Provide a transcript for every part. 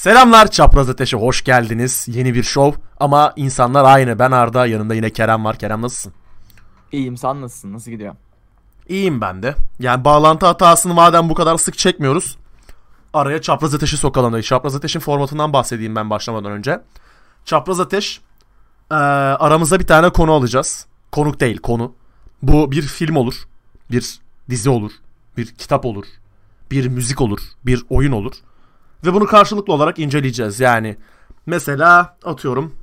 Selamlar Çapraz Ateş'e hoş geldiniz. Yeni bir şov ama insanlar aynı. Ben Arda, yanımda yine Kerem var. Kerem nasılsın? İyiyim sen nasılsın? Nasıl gidiyor? İyiyim ben de. Yani bağlantı hatasını madem bu kadar sık çekmiyoruz. Araya Çapraz Ateş'i sokalım. Çapraz Ateş'in formatından bahsedeyim ben başlamadan önce. Çapraz Ateş eee, aramıza bir tane konu alacağız. Konuk değil konu. Bu bir film olur. Bir dizi olur. Bir kitap olur. Bir müzik olur. Bir oyun olur. Ve bunu karşılıklı olarak inceleyeceğiz. Yani mesela atıyorum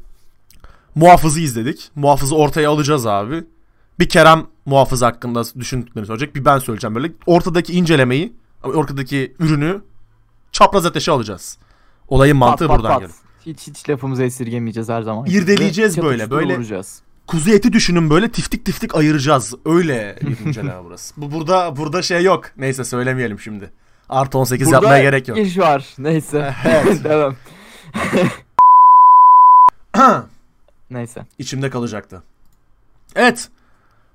Muhafız'ı izledik. Muhafız'ı ortaya alacağız abi. Bir Kerem Muhafız hakkında düşündüklerini söyleyecek. Bir ben söyleyeceğim böyle. Ortadaki incelemeyi, ortadaki ürünü çapraz ateşe alacağız. Olayın mantığı Pat, pat, buradan pat. geliyor. Hiç hiç lafımızı esirgemeyeceğiz her zaman. İrdeleyeceğiz böyle, böyle- vuracağız. Kuzu eti düşünün böyle tiftik tiftik ayıracağız. Öyle bir inceleme burası. Bu burada burada şey yok. Neyse söylemeyelim şimdi. Artı 18 Burada yapmaya gerek yok. iş var. Neyse. Evet. Devam. Neyse. İçimde kalacaktı. Evet.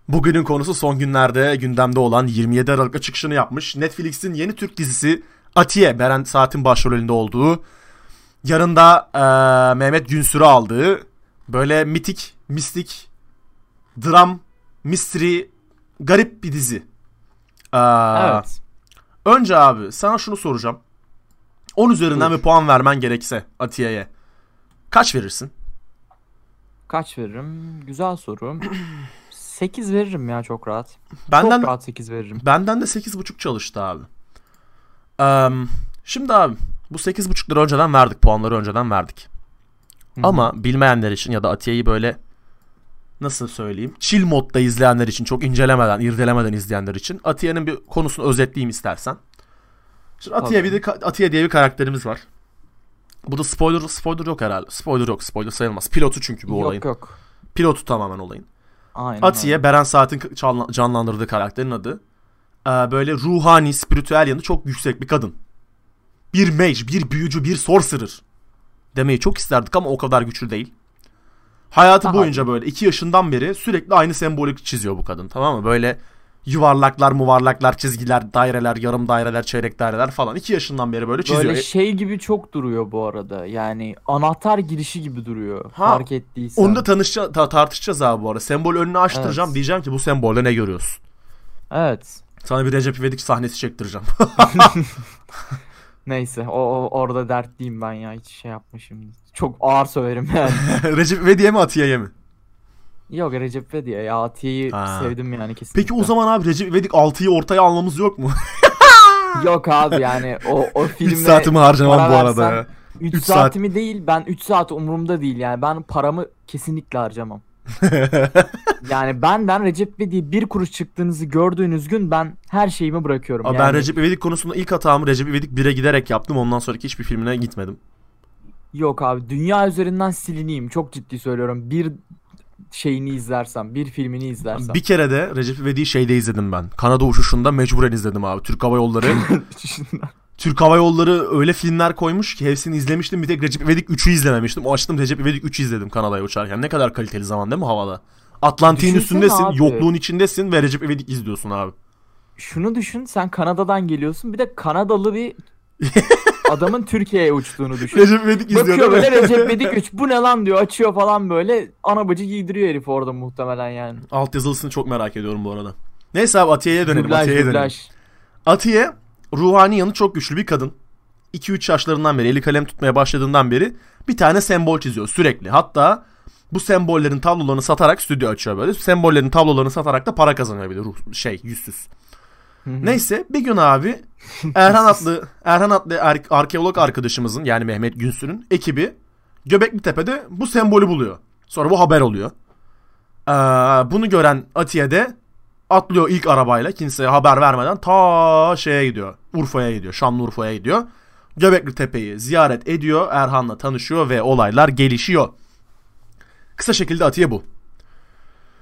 Bugünün konusu son günlerde gündemde olan 27 Aralık'ta çıkışını yapmış. Netflix'in yeni Türk dizisi Atiye, Beren Saat'in başrolünde olduğu. Yanında eee, Mehmet Günsür'ü aldığı böyle mitik, mistik, dram, mystery, garip bir dizi. Eee, Evet. Önce abi sana şunu soracağım. 10 üzerinden Buyur. bir puan vermen gerekse Atiye'ye. Kaç verirsin? Kaç veririm? Güzel soru. 8 veririm ya çok rahat. Benden Çok rahat 8 veririm. Benden de 8.5 çalıştı abi. Eee, şimdi abi bu 8.5 lira önceden verdik. Puanları önceden verdik. Hı. Ama bilmeyenler için ya da Atiye'yi böyle nasıl söyleyeyim chill modda izleyenler için çok incelemeden, irdelemeden izleyenler için Atiye'nin bir konusunu özetleyeyim istersen. Şimdi Atiye, bir de, Atiye diye bir karakterimiz var. Bu da spoiler spoiler yok herhalde. Spoiler yok. Spoiler sayılmaz. Pilotu çünkü bu olayın. Yok yok. Pilotu tamamen olayın. Aynen Atiye, öyle. Beren Saat'in canla- canlandırdığı karakterin adı. Ee, böyle ruhani, spiritüel yanı çok yüksek bir kadın. Bir mage, bir büyücü, bir sorcerer. Demeyi çok isterdik ama o kadar güçlü değil. Hayatı Daha boyunca böyle iki yaşından beri sürekli aynı sembolik çiziyor bu kadın tamam mı? Böyle yuvarlaklar, muvarlaklar, çizgiler, daireler, yarım daireler, çeyrek daireler falan. iki yaşından beri böyle çiziyor. Böyle E, şey gibi çok duruyor bu arada. Yani anahtar girişi gibi duruyor. Ha, Fark ettiysen. Onu da tanışça- ta- tartışacağız abi bu arada. Sembol önünü açtıracağım. Evet. Diyeceğim ki bu sembolde ne görüyorsun? Evet. Sana bir Recep İvedik sahnesi çektireceğim. Neyse o, o- orada dertliyim ben ya hiç şey yapmışım. Çok ağır söverim yani. Recep İvedik'e mi Atiye'ye mi? Yok Recep ve diye ya Atiye'yi Ha. sevdim yani kesinlikle. Peki o zaman abi Recep İvedik 6'yı ortaya almamız yok mu? Yok abi yani o, o 3 filme saatimi harcamam para bu arada ya. 3 üç saat- saatimi değil ben 3 saat umurumda değil yani ben paramı kesinlikle harcamam. Yani benden Recep ve diye bir kuruş çıktığınızı gördüğünüz gün ben her şeyimi bırakıyorum. Abi yani. ben Recep İvedik konusunda ilk hatamı Recep İvedik 1'e giderek yaptım. Ondan sonraki hiçbir filmine gitmedim. Yok abi dünya üzerinden silineyim çok ciddi söylüyorum. Bir şeyini izlersem, bir filmini izlersem. Bir kere de Recep İvedik'i şeyde izledim ben. Kanada uçuşunda mecburen izledim abi. Türk Hava Yolları. Türk Hava Yolları öyle filmler koymuş ki hepsini izlemiştim. Bir tek Recep İvedik 3'ü izlememiştim. O açtım Recep İvedik 3'ü izledim Kanada'ya uçarken. Ne kadar kaliteli zaman değil mi havada? Atlantik'in üstündesin, abi. yokluğun içindesin ve Recep İvedik izliyorsun abi. Şunu düşün sen Kanada'dan geliyorsun bir de Kanadalı bir adamın Türkiye'ye uçtuğunu düşün. Recep İvedik izliyor Bakıyor böyle Recep İvedik 3 bu ne lan diyor açıyor falan böyle ana bacı giydiriyor herif orada muhtemelen yani. Alt yazılısını çok merak ediyorum bu arada. Neyse abi Atiye'ye dönelim. Dublaj Atiye'ye dönelim. dublaj. Atiye ruhani yanı çok güçlü bir kadın. 2-3 yaşlarından beri eli kalem tutmaya başladığından beri bir tane sembol çiziyor sürekli. Hatta bu sembollerin tablolarını satarak stüdyo açıyor böyle. Sembollerin tablolarını satarak da para kazanıyor bir de ruh, şey yüzsüz. Neyse bir gün abi Erhan adlı Erhan adlı er- arkeolog arkadaşımızın yani Mehmet Günsür'ün ekibi Göbekli Tepe'de bu sembolü buluyor. Sonra bu haber oluyor. Ee, bunu gören Atiye de atlıyor ilk arabayla kimseye haber vermeden ta şeye gidiyor. Urfa'ya gidiyor. Şanlıurfa'ya gidiyor. Göbekli Tepe'yi ziyaret ediyor. Erhan'la tanışıyor ve olaylar gelişiyor. Kısa şekilde Atiye bu.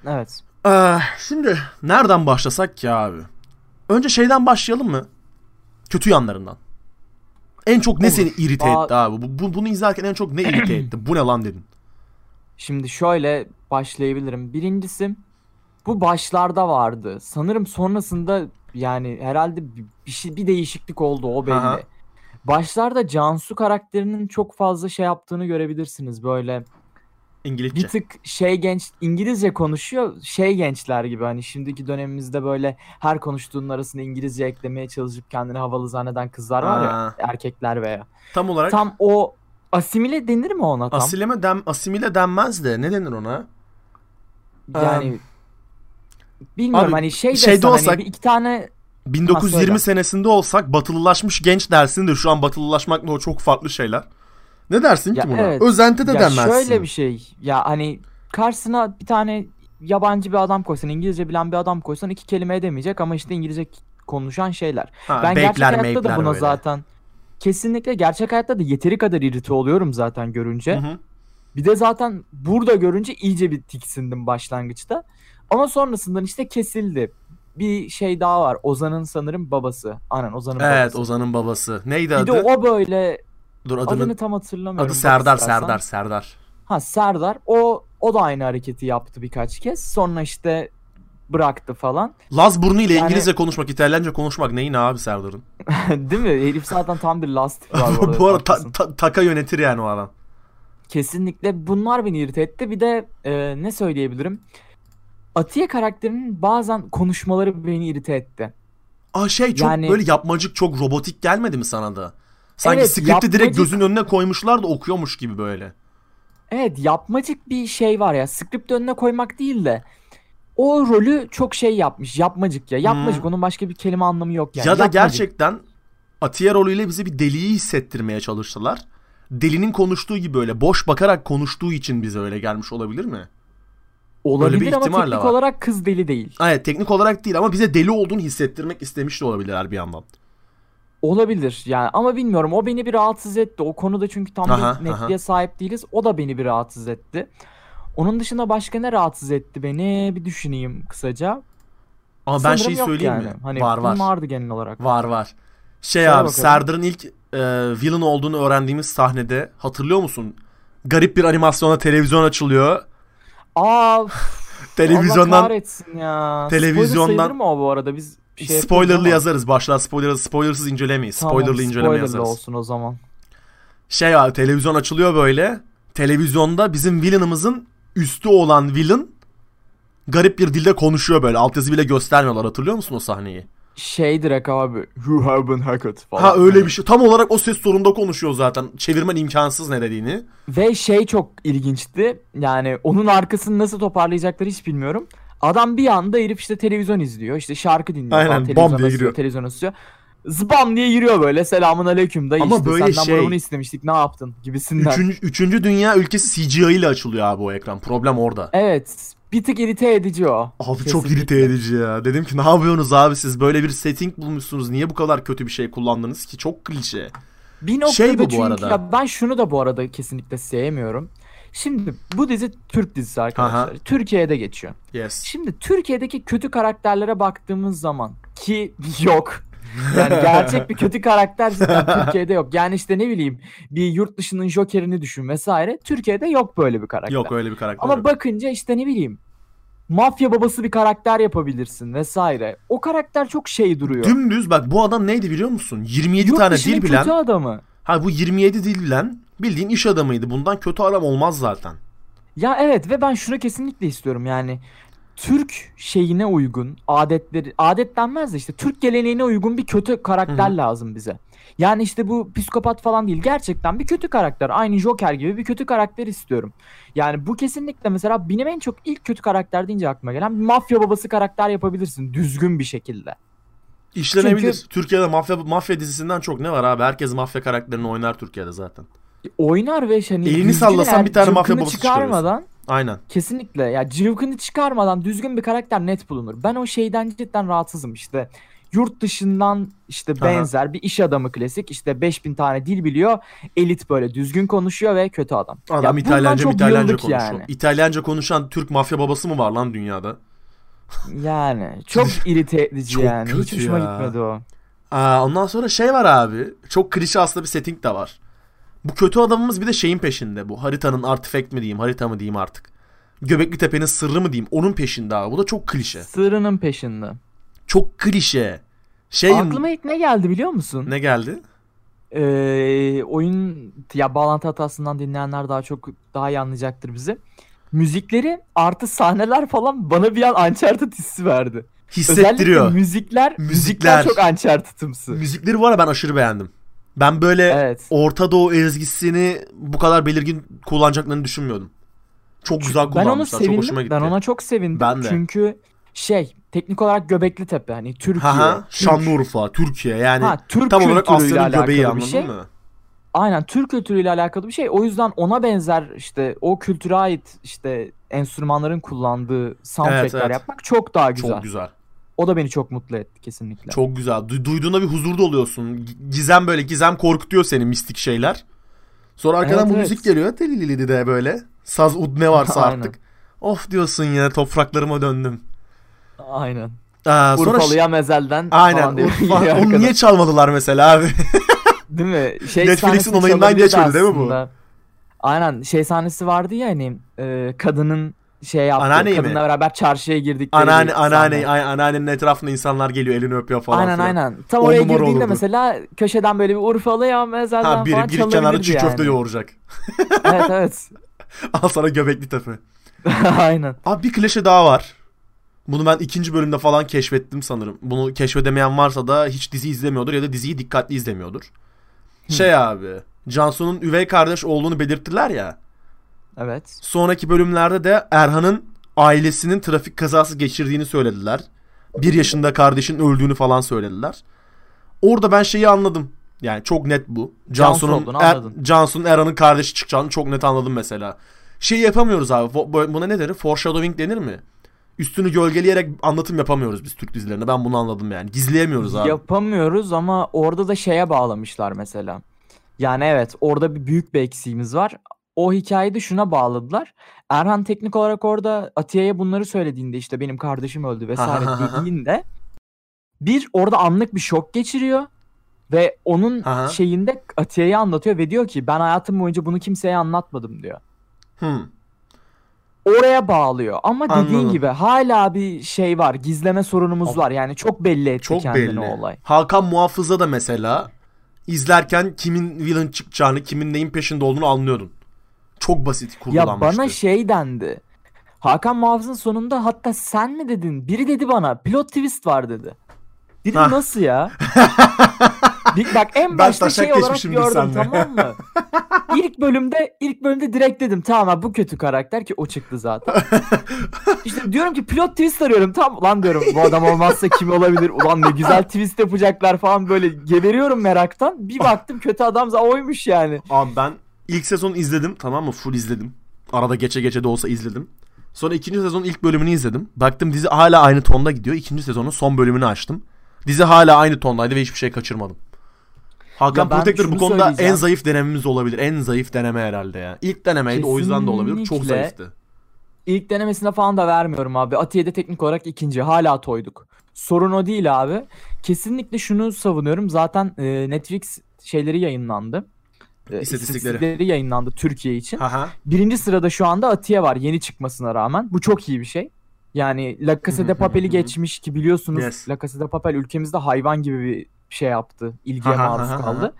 Evet. Ee, şimdi nereden başlasak ki abi? Önce şeyden başlayalım mı? Kötü yanlarından. En çok ne Olur. seni irite Aa- etti abi? Bu, bu- bunu izlerken en çok ne irite etti? Bu ne lan dedin? Şimdi şöyle başlayabilirim. Birincisi bu başlarda vardı. Sanırım sonrasında yani herhalde bir, şey bir değişiklik oldu o belli. Aha. Başlarda Cansu karakterinin çok fazla şey yaptığını görebilirsiniz böyle. İngilizce. Bir tık şey genç İngilizce konuşuyor şey gençler gibi hani şimdiki dönemimizde böyle her konuştuğunun arasında İngilizce eklemeye çalışıp kendini havalı zanneden kızlar var ya erkekler veya. Tam olarak Tam o asimile denir mi ona tam? asileme dem, asimile denmez de ne denir ona? Yani bilmiyorum Abi, hani şey şeyde desen olsak- hani iki tane 1920 söyle. senesinde olsak batılılaşmış genç dersin de şu an batılılaşmakla o çok farklı şeyler. Ne dersin Ya ki buna? evet. Özenti de ya denmezsin. şöyle bir şey ya hani karşısına bir tane yabancı bir adam koysan İngilizce bilen bir adam koysan iki kelime edemeyecek ama işte İngilizce konuşan şeyler. Ha, Ben gerçek hayatta da buna böyle. zaten kesinlikle gerçek hayatta da yeteri kadar irite oluyorum zaten görünce. Hı hı. Bir de zaten burada görünce iyice bir tiksindim başlangıçta. Ama sonrasından işte kesildi. Bir şey daha var. Ozan'ın sanırım babası. Aynen Ozan'ın Evet babası. Ozan'ın babası. Neydi Bir adı? de o böyle Dur adını. adını tam hatırlamıyorum. adı Serdar istersen. Serdar Serdar. Ha Serdar. O o da aynı hareketi yaptı birkaç kez. Sonra işte bıraktı falan. Laz burnu ile Yani- İngilizce konuşmak, İtalyanca konuşmak neyin abi Serdar'ın? Değil mi? Herif zaten tam bir last var bu arada. Bu arada ta- ta- taka yönetir yani o adam. Kesinlikle bunlar beni irite etti. Bir de e, ne söyleyebilirim? Atiye karakterinin bazen konuşmaları beni irite etti. Aa şey çok Yani- böyle yapmacık çok robotik gelmedi mi sana da? Sanki Evet, skripti direkt yapmacık- gözün önüne koymuşlar da okuyormuş gibi böyle. Evet yapmacık bir şey var ya. Script önüne koymak değil de o rolü çok şey yapmış. Yapmacık ya. Yapmacık Hmm. onun başka bir kelime anlamı yok yani. ya da Yapmacık. gerçekten Atiye rolüyle bize bir deliği hissettirmeye çalıştılar. Delinin konuştuğu gibi böyle boş bakarak konuştuğu için bize öyle gelmiş olabilir mi? Olabilir bir ama ihtimal teknik var. olarak kız deli değil. Evet teknik olarak değil ama bize deli olduğunu hissettirmek istemiş de olabilirler bir yandan. Olabilir yani ama bilmiyorum o beni bir rahatsız etti. O konuda çünkü tam Aha, bir netliğe sahip değiliz. O da beni bir rahatsız etti. Onun dışında başka ne rahatsız etti beni bir düşüneyim kısaca. Ama ben Sanırım şey yok söyleyeyim yani. mi? Hani var var. vardı genel olarak. Var var. Şey Söyle abi bakalım. Serdar'ın ilk e, villain olduğunu öğrendiğimiz sahnede hatırlıyor musun? Garip bir animasyona televizyon açılıyor. Aa üf, Allah Televizyondan kahretsin ya. televizyondan- Spoiler mı o bu arada? Biz şey spoilerlı yazarız. Başlar spoiler, spoilersız incelemeyiz. Tamam, spoilerlı inceleme spoilerlı yazarız. olsun o zaman. Şey abi televizyon açılıyor böyle. Televizyonda bizim villain'ımızın üstü olan villain garip bir dilde konuşuyor böyle. Altyazı bile göstermiyorlar. Hatırlıyor musun o sahneyi? Şey direkt abi. You have been hacked falan. Ha öyle Hani. bir şey. Tam olarak o ses tonunda konuşuyor zaten. Çevirmen imkansız ne dediğini. Ve şey çok ilginçti. Yani onun arkasını nasıl toparlayacakları hiç bilmiyorum. Adam bir anda herif işte televizyon izliyor. işte şarkı dinliyor Aynen, falan. bam diye giriyor. Televizyon açıyor. Zbam diye giriyor böyle. Selamun aleyküm dayı Ama işte böyle senden şey- bunu istemiştik ne yaptın gibisinden. Üçüncü, üçüncü dünya ülkesi CGI ile açılıyor abi o ekran. Problem orada. Evet. Bir tık irite edici o. Abi çok Kesinlikle. irite edici ya. Dedim ki ne yapıyorsunuz abi siz böyle bir setting bulmuşsunuz. Niye bu kadar kötü bir şey kullandınız ki? Çok klişe. Bir noktada Şey bu bu çünkü arada. ya ben şunu da bu arada kesinlikle sevmiyorum. Şimdi bu dizi Türk dizisi arkadaşlar. Aha. Türkiye'de geçiyor. Yes. Şimdi Türkiye'deki kötü karakterlere baktığımız zaman ki yok. Yani gerçek bir kötü karakter cidden Türkiye'de yok. Yani işte ne bileyim bir yurt dışının Joker'ini düşün vesaire. Türkiye'de yok böyle bir karakter. Yok öyle bir karakter Ama yok. bakınca işte ne bileyim mafya babası bir karakter yapabilirsin vesaire. O karakter çok şey duruyor. Dümdüz bak bu adam neydi biliyor musun? 27 Yurt tane dil bilen. kötü adamı. Ha bu 27 dil bilen bildiğin iş adamıydı. Bundan kötü adam olmaz zaten. Ya evet ve ben şunu kesinlikle istiyorum yani Türk şeyine uygun adetleri adet denmez de işte Türk geleneğine uygun bir kötü karakter Hı hı. lazım bize. Yani işte bu psikopat falan değil gerçekten bir kötü karakter aynı Joker gibi bir kötü karakter istiyorum. Yani bu kesinlikle mesela benim en çok ilk kötü karakter deyince aklıma gelen bir mafya babası karakter yapabilirsin düzgün bir şekilde. İşlenebilir. Çünkü- Türkiye'de mafya mafya dizisinden çok ne var abi? Herkes mafya karakterini oynar Türkiye'de zaten. Oynar ve hani Elini sallasan bir tane mafya babası çıkarmadan Aynen. Kesinlikle ya cıvkını çıkarmadan düzgün bir karakter net bulunur. Ben o şeyden cidden rahatsızım işte. Yurt dışından işte Aha. benzer bir iş adamı klasik işte 5000 tane dil biliyor. Elit böyle düzgün konuşuyor ve kötü adam. Adam Ya İtalyanca İtalyanca konuşuyor. yani. İtalyanca konuşan Türk mafya babası mı var lan dünyada? Yani çok irite edici Çok yani. Hiç hoşuma ya. gitmedi o. Aa, ondan sonra şey var abi. Çok klişe aslında bir setting de var. Bu kötü adamımız bir de şeyin peşinde. Bu haritanın artifact mi diyeyim, harita mı diyeyim artık. Göbekli Tepe'nin sırrı mı diyeyim. Onun peşinde abi. Bu da çok klişe. Sırrının peşinde. Çok klişe. Şey Aklıma ilk ne geldi biliyor musun? ne geldi? Ee, oyun ya bağlantı hatasından dinleyenler daha çok daha iyi anlayacaktır bizi. Müzikleri artı sahneler falan bana bir an Uncharted hissi verdi. Hissettiriyor. Özellikle müzikler, Müzikler. müzikler çok Uncharted'ımsı. Müzikleri var ya ben aşırı beğendim. Ben böyle Evet. Orta Doğu ezgisini bu kadar belirgin kullanacaklarını düşünmüyordum. Çok güzel Ben onu kullanmışlar. Çok hoşuma sevindim. gitti. Ben ona çok sevindim. Ben de. Çünkü şey teknik olarak Göbekli Tepe hani Türkiye. Türk- Şanlıurfa, Türkiye yani Ha, Türk tam olarak Asya'nın göbeği anladın şey. mı? Aynen Türk kültürüyle alakalı bir şey. O yüzden ona benzer işte o kültüre ait işte enstrümanların kullandığı soundtrackler Evet, evet. yapmak çok daha güzel. Çok güzel. O da beni çok mutlu etti kesinlikle. Çok güzel. Du- duyduğunda bir huzurda oluyorsun. Gizem böyle gizem korkutuyor seni mistik şeyler. Sonra arkadan Evet, bu evet. müzik geliyor. Telilili de böyle. Saz ud ne varsa artık. Of diyorsun ya topraklarıma döndüm. Aynen. Aa, sonra Urfalı'ya mezelden Aynen. Urfa- Onu arkadan. niye çalmadılar mesela abi? Değil mi? Şey Netflix'in onayından geçmedi değil mi bu? Aynen şey sahnesi vardı ya hani e, kadının şey yaptı. Anneanneyi mi? kadınla beraber çarşıya girdikleri Anneanne, anneanne, anneannenin etrafında insanlar geliyor elini öpüyor falan Aynen filan. aynen. Tam On oraya girdiğinde olurdu. mesela köşeden böyle bir Urfalı'ya mezelden Ha biri, falan biri kenarda çiğ yani. köfte yoğuracak. evet evet. Al sana göbekli tepe. aynen. Abi bir klişe daha var. Bunu ben ikinci bölümde falan keşfettim sanırım. Bunu keşfedemeyen varsa da hiç dizi izlemiyordur ya da diziyi dikkatli izlemiyordur. Şey abi. Cansu'nun üvey kardeş olduğunu belirttiler ya. Evet. Sonraki bölümlerde de Erhan'ın ailesinin trafik kazası geçirdiğini söylediler. Bir yaşında kardeşin öldüğünü falan söylediler. Orada ben şeyi anladım. Yani çok net bu. Olduğunu Er- Erhan'ın kardeşi çıkacağını çok net anladım mesela. Şey yapamıyoruz abi. Bu- bu- Buna ne denir? Foreshadowing denir mi? Üstünü gölgeleyerek anlatım yapamıyoruz biz Türk dizilerinde. Ben bunu anladım yani. Gizleyemiyoruz abi. Yapamıyoruz ama orada da şeye bağlamışlar mesela. Yani evet orada bir büyük bir eksiğimiz var. O hikayeyi de şuna bağladılar. Erhan teknik olarak orada Atiye'ye bunları söylediğinde işte benim kardeşim öldü vesaire dediğinde bir orada anlık bir şok geçiriyor ve onun şeyinde Atiye'ye anlatıyor ve diyor ki ben hayatım boyunca bunu kimseye anlatmadım diyor. Hmm. Oraya bağlıyor ama dediğin Anladım. gibi hala bir şey var gizleme sorunumuz var yani çok belli etti Çok kendini belli. olay. Hakan Muhafız'da da mesela izlerken kimin villain çıkacağını, kimin neyin peşinde olduğunu anlıyordun. Çok basit Ya kurgulanmıştı. bana şey dendi. Hakan Muhafız'ın sonunda hatta sen mi dedin? Biri dedi bana plot twist var dedi. Dedim Hah. nasıl ya? Bak en Ben başta taşak şey olarak gördüm tamam mı? İlk bölümde ilk bölümde direkt dedim tamam abi bu kötü karakter ki o çıktı zaten. İşte diyorum ki plot twist arıyorum. Tam lan diyorum bu adam olmazsa kim olabilir? Ulan ne güzel twist yapacaklar falan böyle geberiyorum meraktan. Bir baktım kötü adam oymuş yani. Abi ben ilk sezonu izledim tamam mı? Full izledim. Arada geçe geçe de olsa izledim. Sonra ikinci sezonun ilk bölümünü izledim. Baktım dizi hala aynı tonda gidiyor. İkinci sezonun son bölümünü açtım. Dizi hala aynı tondaydı ve hiçbir şey kaçırmadım. Hakan Ya Protector bu konuda en zayıf denememiz olabilir. En zayıf deneme herhalde ya. İlk denemeydi o yüzden de olabilir. Çok Kesinlikle. zayıftı. İlk denemesine falan da vermiyorum abi. Atiye'de teknik olarak ikinci. Hala toyduk. Sorun o değil abi. Kesinlikle şunu savunuyorum. Zaten e, Netflix şeyleri yayınlandı. E, İstatistikleri. yayınlandı Türkiye için. Haha. Birinci sırada şu anda Atiye var yeni çıkmasına rağmen. Bu çok iyi bir şey. Yani La Casa de Papel'i geçmiş ki biliyorsunuz Yes. La Casa de Papel ülkemizde hayvan gibi bir şey yaptı. İlgiye Aha, maruz aha, aha. kaldı.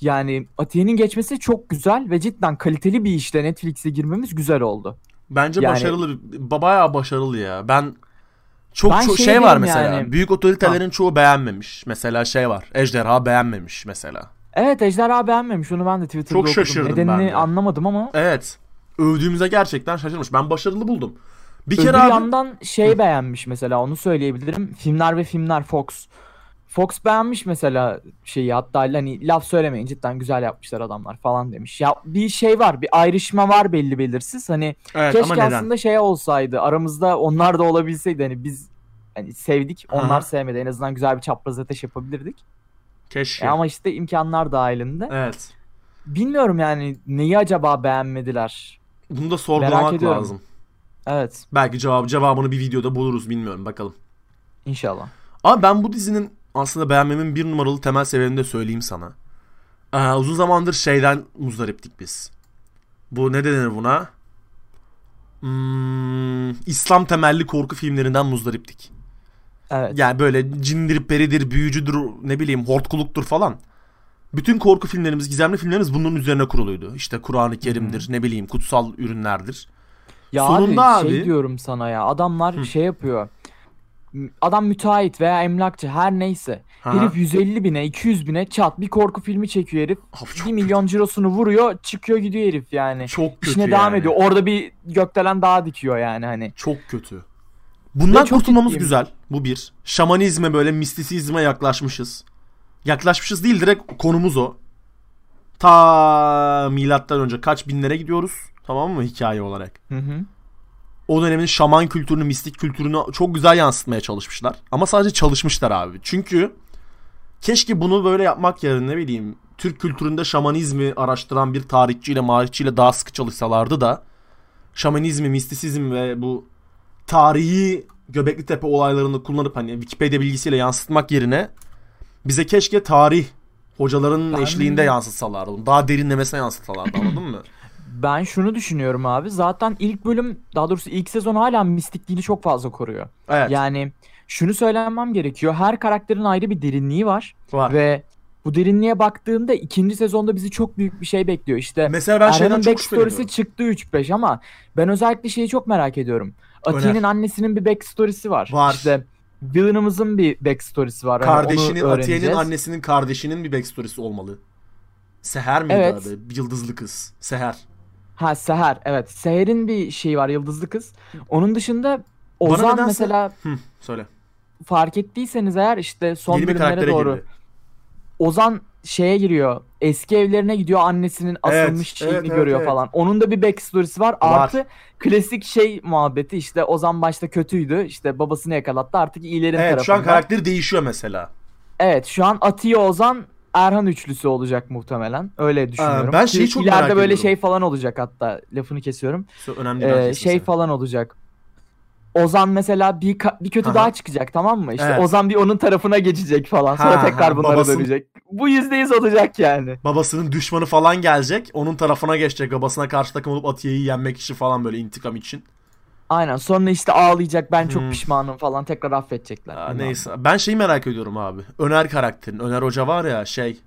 Yani Atiye'nin geçmesi çok güzel ve cidden kaliteli bir işle Netflix'e girmemiz güzel oldu. Bence Yani- başarılı. ba- Bayağı başarılı ya. Ben çok Ben çok şey şey var mesela. yani- Büyük otoritelerin çoğu beğenmemiş. Mesela şey var. Ejderha beğenmemiş mesela. Evet Ejderha beğenmemiş. Onu ben de Twitter'da Çok okudum. şaşırdım Nedenini ben de. anlamadım ama Evet. Övdüğümüze gerçekten şaşırmış. Ben başarılı buldum. Bir öbür kere abi yandan şey beğenmiş mesela onu söyleyebilirim. Filmler ve filmler Fox. Fox beğenmiş mesela şeyi hatta hani laf söylemeyin cidden güzel yapmışlar adamlar falan demiş. Ya bir şey var bir ayrışma var belli belirsiz. Hani evet keşke aslında şey olsaydı aramızda onlar da olabilseydi hani biz hani sevdik onlar Aha. sevmedi en azından güzel bir çapraz ateş yapabilirdik. Keşke. E ama işte imkanlar dahilinde. Evet. Bilmiyorum yani neyi acaba beğenmediler. Bunu da sorgulamak ediyorum. lazım. Evet Belki cevap cevabını bir videoda buluruz bilmiyorum bakalım. inşallah. Abi ben bu dizinin aslında beğenmemin bir numaralı temel sebebini de söyleyeyim sana. Ee, uzun zamandır şeyden muzdariptik biz. Bu ne denir buna? Hmm, İslam temelli korku filmlerinden muzdariptik. Evet. Yani böyle cindir, peridir, büyücüdür, ne bileyim hortkuluktur falan. Bütün korku filmlerimiz, gizemli filmlerimiz bunun üzerine kuruluydu. İşte Kur'an-ı Kerim'dir, ne bileyim kutsal ürünlerdir. Ya Sonunda abi, şey abi- diyorum sana ya adamlar şey yapıyor. Adam müteahhit veya emlakçı her neyse. Aha. Herif 150 bine 200 bine çat bir korku filmi çekiyor herif. Abi çok 1 milyon cirosunu vuruyor çıkıyor gidiyor herif yani. Çok kötü İşine yani. devam ediyor. Orada bir gökdelen daha dikiyor yani hani. Çok kötü. Bundan kurtulmamız ciddiyim. güzel. Bu bir. Şamanizme böyle mistisizme yaklaşmışız. Yaklaşmışız değil direkt konumuz o. Ta milattan önce kaç binlere gidiyoruz. Tamam mı hikaye olarak? Hı hı. O dönemin şaman kültürünü, mistik kültürünü çok güzel yansıtmaya çalışmışlar. Ama sadece çalışmışlar abi. Çünkü keşke bunu böyle yapmak yerine ne bileyim Türk kültüründe şamanizmi araştıran bir tarihçiyle, marihçiyle daha sıkı çalışsalardı da şamanizmi, mistisizm ve bu tarihi Göbekli Tepe olaylarını kullanıp hani Wikipedia bilgisiyle yansıtmak yerine bize keşke tarih hocaların Ben- eşliğinde yansıtsalardı. Daha derinlemesine yansıtsalardı anladın mı? Ben şunu düşünüyorum abi. Zaten ilk bölüm daha doğrusu ilk sezon hala mistikliğini çok fazla koruyor. Evet. Yani şunu söylemem gerekiyor. Her karakterin ayrı bir derinliği var. var. Ve bu derinliğe baktığında ikinci sezonda bizi çok büyük bir şey bekliyor. İşte Mesela ben şeyden çok backstory'si çıktı 3-5 ama ben özellikle şeyi çok merak ediyorum. Atiye'nin annesinin bir backstory'si var. Var. İşte Villain'ımızın bir backstory'si var. Hani Kardeşinin, Atiye'nin öğreneceğiz. annesinin kardeşinin bir backstory'si olmalı. Seher miydi Evet. adı? Yıldızlı kız. Seher. Ha Seher evet. Seher'in bir şeyi var Yıldızlı Kız. Onun dışında Bana Ozan nedense- mesela Hı, söyle. fark ettiyseniz eğer işte son Yeni bölümlere doğru girdi. Ozan şeye giriyor. Eski evlerine gidiyor annesinin Evet, asılmış şeyini evet, evet, görüyor evet. falan. Onun da bir backstory'si var. Var. Artı klasik şey muhabbeti işte Ozan başta kötüydü. İşte babasını yakalattı. Artık iyilerin Evet tarafında. şu an karakteri değişiyor mesela. Evet şu an Atiye Ozan Erhan üçlüsü olacak muhtemelen. Öyle düşünüyorum. ben şeyi çok ileride merak böyle ediyorum. şey falan olacak hatta lafını kesiyorum. Önemli Ee, şey falan olacak. Ozan mesela bir bir kötü Aha. daha çıkacak tamam mı? İşte Evet. Ozan bir onun tarafına geçecek falan. Sonra Ha, tekrar ha, bunlara babasının- dönecek. Bu yüzde yüz olacak yani. Babasının düşmanı falan gelecek. Onun tarafına geçecek. Babasına karşı takım olup Atiye'yi yenmek için falan böyle intikam için. Aynen sonra işte ağlayacak ben çok Hmm. pişmanım falan tekrar affedecekler. Aa, neyse. Ben şeyi merak ediyorum abi. Öner karakterin. Öner Hoca var ya şey.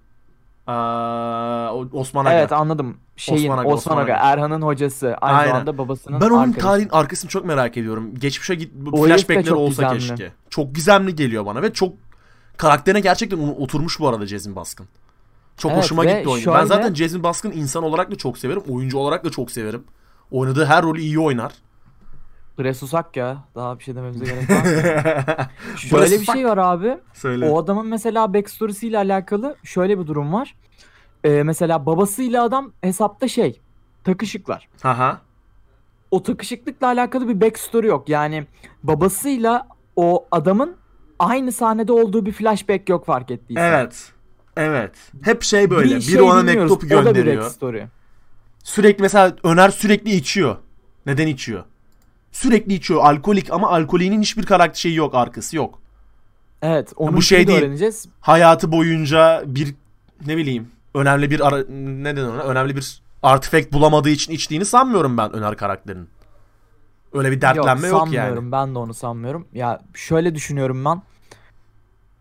Aa, Osman Aga. Evet anladım. Şeyin Osman Aga, Osman Aga. Erhan'ın hocası. Aynı Aynen. zamanda babasının Ben onun arkadaşı. tarihin arkasını çok merak ediyorum. Geçmişe git flashback'ler olsa gizemli. keşke. Çok gizemli geliyor bana ve çok karakterine gerçekten oturmuş bu arada Cezmin Baskın. Çok Evet hoşuma gitti oyun. Ben şöyle- zaten Cezmin Baskın insan olarak da çok severim. Oyuncu olarak da çok severim. Oynadığı her rolü iyi oynar. Bre susak ya. Daha bir şey dememize gerek var. Şöyle bir şey var abi. Söyle. O adamın mesela backstory'siyle alakalı şöyle bir durum var. Ee, mesela babasıyla adam hesapta şey takışıklar. Haha. O takışıklıkla alakalı bir backstory yok. Yani babasıyla o adamın aynı sahnede olduğu bir flashback yok fark ettiysen. Evet. Evet. Hep şey böyle. Bir biri şey ona mektup O da bir gönderiyor. backstory. Sürekli mesela Öner sürekli içiyor. Neden içiyor? Sürekli içiyor. Alkolik ama alkolinin hiçbir karakter şeyi yok. Arkası yok. Evet onu Bu şey şimdi değil. öğreneceğiz. hayatı boyunca bir ne bileyim önemli bir ara, ne denir ona önemli bir artifact bulamadığı için içtiğini sanmıyorum ben Öner karakterinin. Öyle bir dertlenme yok, sanmıyorum. yani. Ben de onu sanmıyorum. Ya şöyle düşünüyorum ben.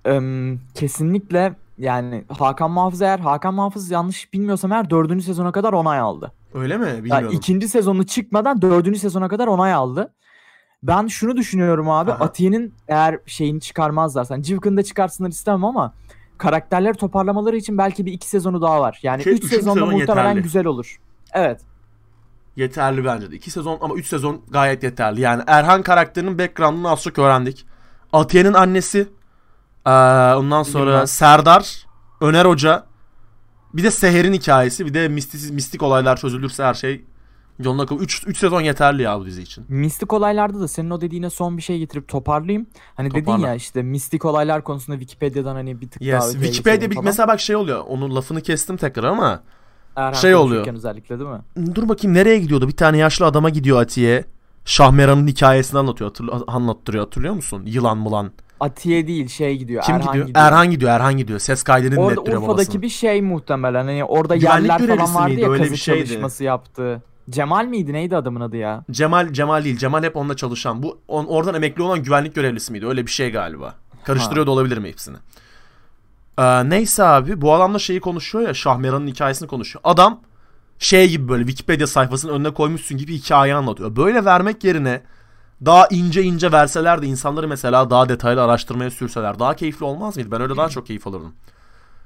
Em, kesinlikle yani Hakan Muhafız eğer Hakan Muhafız yanlış bilmiyorsam eğer dördüncü sezona kadar onay aldı. Öyle mi? Yani Bilmiyorum. ikinci sezonu çıkmadan dördüncü sezona kadar onay aldı. Ben şunu düşünüyorum abi. Aha. Atiye'nin eğer şeyini çıkarmazlarsa. Hani Cıvkın'da çıkarsınlar istemem ama karakterleri toparlamaları için belki bir iki sezonu daha var. Yani Şey, üç sezonda sezon muhtemelen yeterli. güzel olur. Evet. Yeterli bence de. İki sezon ama üç sezon gayet yeterli. Yani Erhan karakterinin background'ını az çok öğrendik. Atiye'nin annesi. eee, ondan sonra Bilmem. Serdar. Öner Hoca. Bir de Seher'in hikayesi. Bir de mistik, mistik olaylar çözülürse her şey yoluna koy. 3 sezon yeterli ya bu dizi için. Mistik olaylarda da senin o dediğine son bir şey getirip toparlayayım. Hani dedin Toparla. ya işte mistik olaylar konusunda Wikipedia'dan hani bir tık daha Yes. öteye Wikipedia bir, mesela bak şey oluyor. Onun lafını kestim tekrar ama Erhan şey oluyor. özellikle değil mi? dur bakayım nereye gidiyordu? Bir tane yaşlı adama gidiyor Atiye. Şahmeran'ın hikayesini anlatıyor. Hatırl- anlattırıyor. Hatırlıyor musun? Yılan mılan. Atiye değil şey gidiyor. Kim Erhan gidiyor? gidiyor. Erhan gidiyor. Erhan gidiyor. Ses kaydını Orada dinlettiriyor Urfa'daki babasına. bir şey muhtemelen. Hani orada Güvenlik yerler falan vardı miydi? ya Öyle kazı bir şeydi. çalışması yaptı. Cemal miydi? Neydi adamın adı ya? Cemal Cemal değil. Cemal hep onunla çalışan. Bu on, oradan emekli olan güvenlik görevlisi miydi? Öyle bir şey galiba. Karıştırıyor da olabilirim hepsini. Ee, neyse abi bu adamla şeyi konuşuyor ya Şahmeran'ın hikayesini konuşuyor. Adam şey gibi böyle Wikipedia sayfasının önüne koymuşsun gibi hikaye anlatıyor. Böyle vermek yerine daha ince ince verseler de insanları mesela daha detaylı araştırmaya sürseler daha keyifli olmaz mıydı? Ben öyle daha çok keyif alırdım.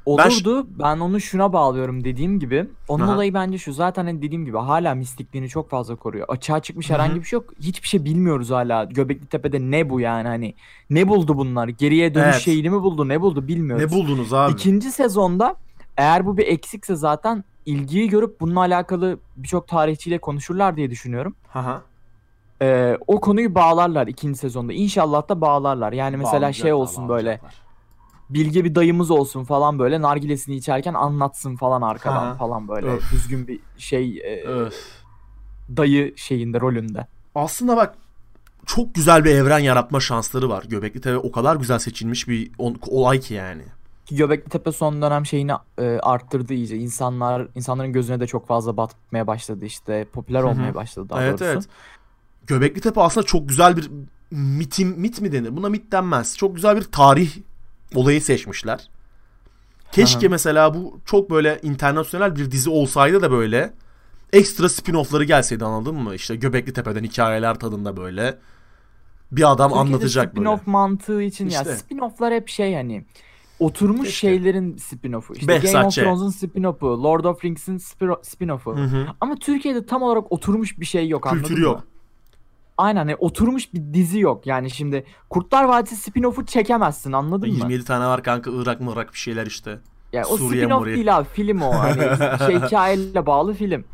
Olurdu. Ben, onu şuna bağlıyorum dediğim gibi. Onun Aha. olayı bence şu. Zaten hani dediğim gibi hala mistikliğini çok fazla koruyor. Açığa çıkmış Hı hı. herhangi bir şey yok. Hiçbir şey bilmiyoruz hala. Göbekli Tepe'de ne bu yani hani. Ne buldu bunlar? Geriye dönüş Evet. şeyini mi buldu? Ne buldu bilmiyoruz. Ne buldunuz abi? İkinci sezonda eğer bu bir eksikse zaten ilgiyi görüp bununla alakalı birçok tarihçiyle konuşurlar diye düşünüyorum. Haha. Ee, o konuyu bağlarlar ikinci sezonda. İnşallah da bağlarlar. Yani mesela şey olsun böyle. bilge bir dayımız olsun falan böyle nargilesini içerken anlatsın falan arkadan Ha. falan böyle Öf. düzgün bir şey e, Öf. dayı şeyinde rolünde. Aslında bak çok güzel bir evren yaratma şansları var. Göbekli Tepe o kadar güzel seçilmiş bir olay ki yani. Göbekli Tepe son dönem şeyini e, arttırdı iyice. İnsanlar insanların gözüne de çok fazla batmaya başladı işte. Popüler olmaya başladı daha evet doğrusu. evet. Göbekli Tepe aslında çok güzel bir mitim mit mi denir? Buna mit denmez. Çok güzel bir tarih olayı seçmişler. Keşke Aha. mesela bu çok böyle internasyonel bir dizi olsaydı da böyle ekstra spin-off'ları gelseydi anladın mı? İşte Göbekli Tepe'den hikayeler tadında böyle bir adam Türkiye'de anlatacak böyle. spin-off mantığı için ya İşte. spin-off'lar hep şey hani oturmuş Keşke. şeylerin spin-off'u. İşte Game of Behzatçı. Thrones'un spin-off'u, Lord of Rings'in spin- spin-off'u. Hı hı. Ama Türkiye'de tam olarak oturmuş bir şey yok anladın Kültürü mı? Aynen hani oturmuş bir dizi yok. Yani şimdi Kurtlar Vadisi spin-off'u çekemezsin anladın mı? 27 tane var kanka Irak mırak bir şeyler işte. Yani o Suriye, spin-off Muriye. değil abi film o. Hani şey hikayeyle bağlı film.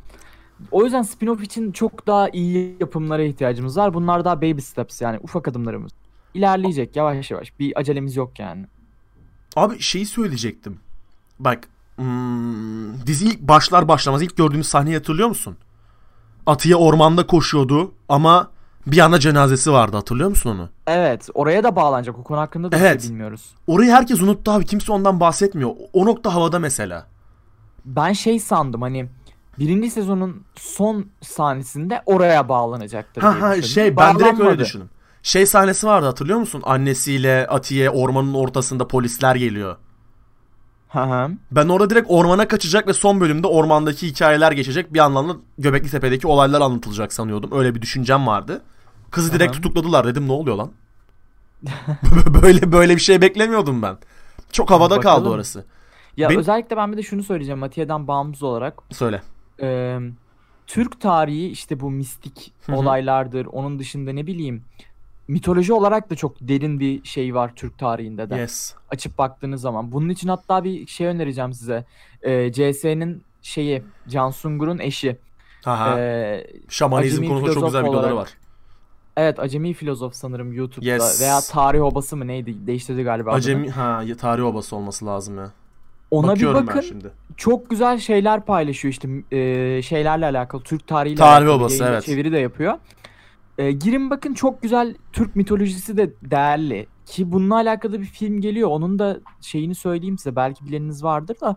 O yüzden spin-off için çok daha iyi yapımlara ihtiyacımız var. Bunlar daha baby steps yani ufak adımlarımız. İlerleyecek yavaş yavaş. Bir acelemiz yok yani. Abi şeyi söyleyecektim. Bak hmm, dizi ilk başlar başlamaz ilk gördüğümüz sahneyi hatırlıyor musun? Atiye ormanda koşuyordu ama bir anda cenazesi vardı hatırlıyor musun onu? Evet oraya da bağlanacak. O konu hakkında da bir Evet. şey bilmiyoruz. Orayı herkes unuttu abi kimse ondan bahsetmiyor. O nokta havada mesela. Ben şey sandım hani birinci sezonun son sahnesinde oraya bağlanacaktır diye Ha ha düşündüm. şey ben direkt öyle düşündüm. Şey sahnesi vardı hatırlıyor musun? Annesiyle Atiye ormanın ortasında polisler geliyor. Hı. Ben orada direkt ormana kaçacak ve son bölümde ormandaki hikayeler geçecek. Bir yandan da Göbekli Tepe'deki olaylar anlatılacak sanıyordum. Öyle bir düşüncem vardı. Kızı direkt Aha. tutukladılar dedim ne oluyor lan? böyle böyle bir şey beklemiyordum ben. Çok havada kaldı Bakalım. orası. Ya Benim- özellikle ben bir de şunu söyleyeceğim Atiye'den bağımsız olarak. Söyle. Ee, Türk tarihi işte bu mistik Hı hı. olaylardır. Onun dışında ne bileyim mitoloji olarak da çok derin bir şey var Türk tarihinde de. Yes. Açıp baktığınız zaman. Bunun için hatta bir şey önereceğim size. Ee, CS'nin şeyi Can Sungur'un eşi. Haha. Ee, Şamanizm konusunda çok güzel videoları var. Evet Acemi Filozof sanırım YouTube'da Yes. veya Tarih Obası mı neydi değiştirdi galiba adını. Acemi ha ya- tarih obası olması lazım ya. Ona Bakıyorum bir bakın. ben şimdi. çok güzel şeyler paylaşıyor işte e, şeylerle alakalı Türk tarihiyle Tarih alakalı obası, yayın ve evet. çeviri de yapıyor. E, girin bakın çok güzel Türk mitolojisi de değerli ki bununla alakalı bir film geliyor. Onun da şeyini söyleyeyim size belki bileniniz vardır da.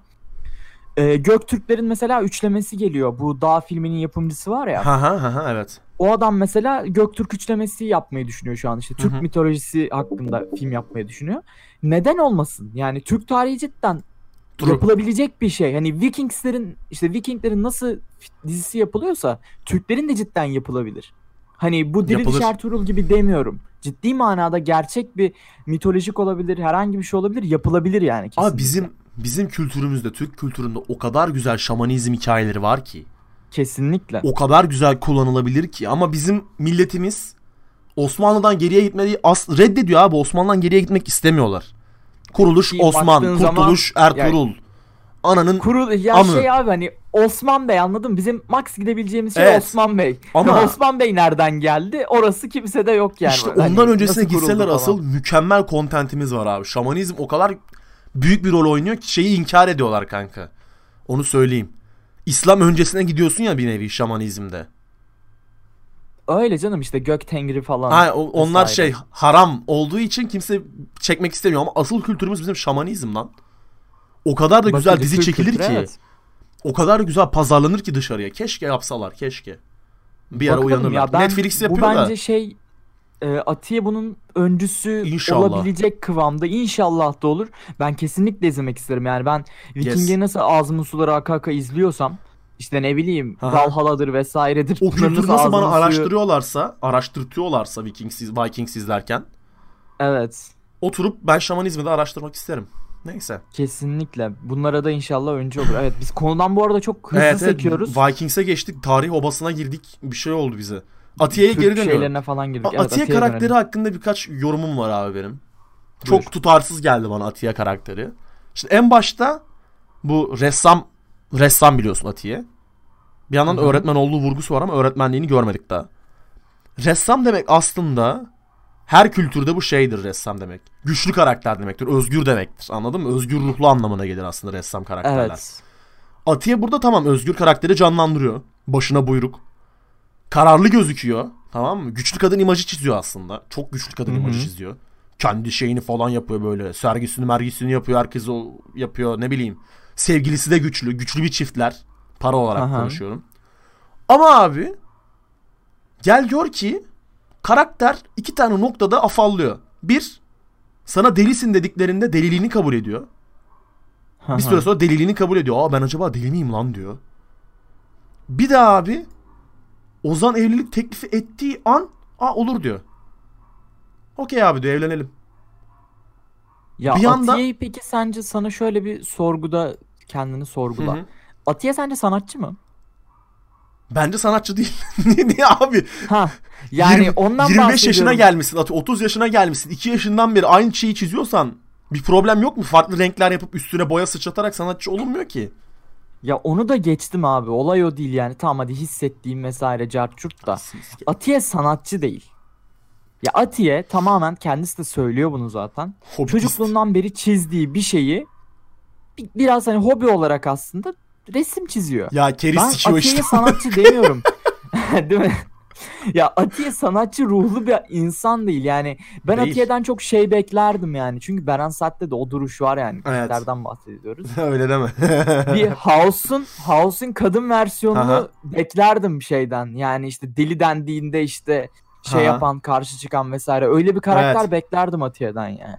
E, Göktürklerin mesela üçlemesi geliyor. Bu Dağ filminin yapımcısı var ya. Ha ha ha ha evet. O adam mesela Göktürk üçlemesi yapmayı düşünüyor şu an işte. Türk Hı hı. mitolojisi hakkında film yapmayı düşünüyor. Neden olmasın? Yani Türk tarihi cidden True. yapılabilecek bir şey. Hani Vikingslerin işte Vikinglerin nasıl dizisi yapılıyorsa Türklerin de cidden yapılabilir. Hani bu Diriliş. Ertuğrul gibi demiyorum. Ciddi manada gerçek bir mitolojik olabilir, herhangi bir şey olabilir, yapılabilir yani kesinlikle. Abi bizim bizim kültürümüzde, Türk kültüründe o kadar güzel şamanizm hikayeleri var ki. Kesinlikle. O kadar güzel kullanılabilir ki ama bizim milletimiz Osmanlı'dan geriye gitmeyi as reddediyor abi. Osmanlı'dan geriye gitmek istemiyorlar. Kuruluş Ki Osman, baktığın zaman- kurtuluş Ertuğrul. Ananın Kurul ya Amı. şey abi hani Osman Bey anladın mı? Bizim max gidebileceğimiz şey Evet. Osman Bey. Ama- Osman Bey nereden geldi? Orası kimsede yok yani. işte Hani ondan öncesine nasıl kuruldu gitseler falan. asıl mükemmel kontentimiz var abi. Şamanizm o kadar büyük bir rol oynuyor ki şeyi inkar ediyorlar kanka. Onu söyleyeyim. İslam öncesine gidiyorsun ya bir nevi şamanizmde. Öyle canım işte gök tengri falan. Ha, o- onlar vesaire. şey haram olduğu için kimse çekmek istemiyor ama asıl kültürümüz bizim şamanizm lan. O kadar da güzel Bakıcı dizi çekilir kültürü, ki. evet. O kadar güzel pazarlanır ki dışarıya. Keşke yapsalar keşke. Bir ara Bakalım uyanırlar. ya ben- Netflix Bu yapıyor da. bence şey e, Atiye bunun öncüsü İnşallah. olabilecek kıvamda inşallah da olur. Ben kesinlikle izlemek isterim. Yani ben Viking'i Yes. nasıl ağzımın suları aka aka izliyorsam işte ne bileyim Aha. Valhalla'dır vesairedir. O kültürü nasıl bana suyu- araştırıyorlarsa, araştırtıyorlarsa Vikings, Vikings izlerken Evet. oturup ben şamanizmi de araştırmak isterim. Neyse. Kesinlikle. Bunlara da inşallah önce olur. Evet biz konudan bu arada çok hızlı Evet, evet, sekiyoruz. Vikings'e geçtik. Tarih obasına girdik. Bir şey oldu bize. Atiye'ye Türk geri dönüyorum. şeylerine falan girdik. Evet, Atiye Atiye'ye karakteri dönelim. hakkında birkaç yorumum var abi benim. Buyur. Çok tutarsız geldi bana Atiye karakteri. Şimdi en başta bu ressam ressam biliyorsun Atiye. Bir yandan Hı hı. öğretmen olduğu vurgusu var ama öğretmenliğini görmedik daha. Ressam demek aslında her kültürde bu şeydir ressam demek. Güçlü karakter demektir, özgür demektir. Anladın mı? Özgür ruhlu anlamına gelir aslında ressam karakterler. Evet. Atiye burada tamam özgür karakteri canlandırıyor. Başına buyruk. Kararlı gözüküyor. Tamam mı? Güçlü kadın imajı çiziyor aslında. Çok güçlü kadın Hı hı. imajı çiziyor. Kendi şeyini falan yapıyor böyle. Sergisini mergisini yapıyor. Herkes o yapıyor. Ne bileyim. Sevgilisi de güçlü. Güçlü bir çiftler. Para olarak Aha. konuşuyorum. Ama abi gel gör ki karakter iki tane noktada afallıyor. Bir, sana delisin dediklerinde deliliğini kabul ediyor. Bir süre sonra deliliğini kabul ediyor. Aa ben acaba deli miyim lan diyor. Bir de abi Ozan evlilik teklifi ettiği an aa olur diyor. Okey abi diyor evlenelim. Ya Bir yanda- Atiye peki sence sana şöyle bir sorguda kendini sorgula. Hı hı. Atiye sence sanatçı mı? Bence sanatçı değil. niye, abi? Ha. Yani 20 ondan 25 yaşına gelmişsin. at- 30 yaşına gelmişsin. 2 yaşından beri aynı şeyi çiziyorsan bir problem yok mu? Farklı renkler yapıp üstüne boya sıçratarak sanatçı olunmuyor ki. Ya onu da geçtim abi. Olay o değil yani. Tamam hadi hissettiğim vesaire carçurt da. Atiye sanatçı değil. Ya Atiye tamamen kendisi de söylüyor bunu zaten. Hobitist. Çocukluğundan beri çizdiği bir şeyi bi- biraz hani hobi olarak aslında resim çiziyor. Ya keriz Ben Atiye'ye işte. sanatçı demiyorum. Değil mi? Ya Atiye sanatçı ruhlu bir insan değil yani. Ben Değil. Atiye'den çok şey beklerdim yani. Çünkü Beren Saat'te de o duruş var yani. Evet. Bahsediyoruz. Öyle deme. bir House'un House'un kadın versiyonunu Aha. beklerdim şeyden. Yani işte deli dendiğinde işte şey Aha. yapan, karşı çıkan vesaire. Öyle bir karakter Evet. beklerdim Atiye'den yani.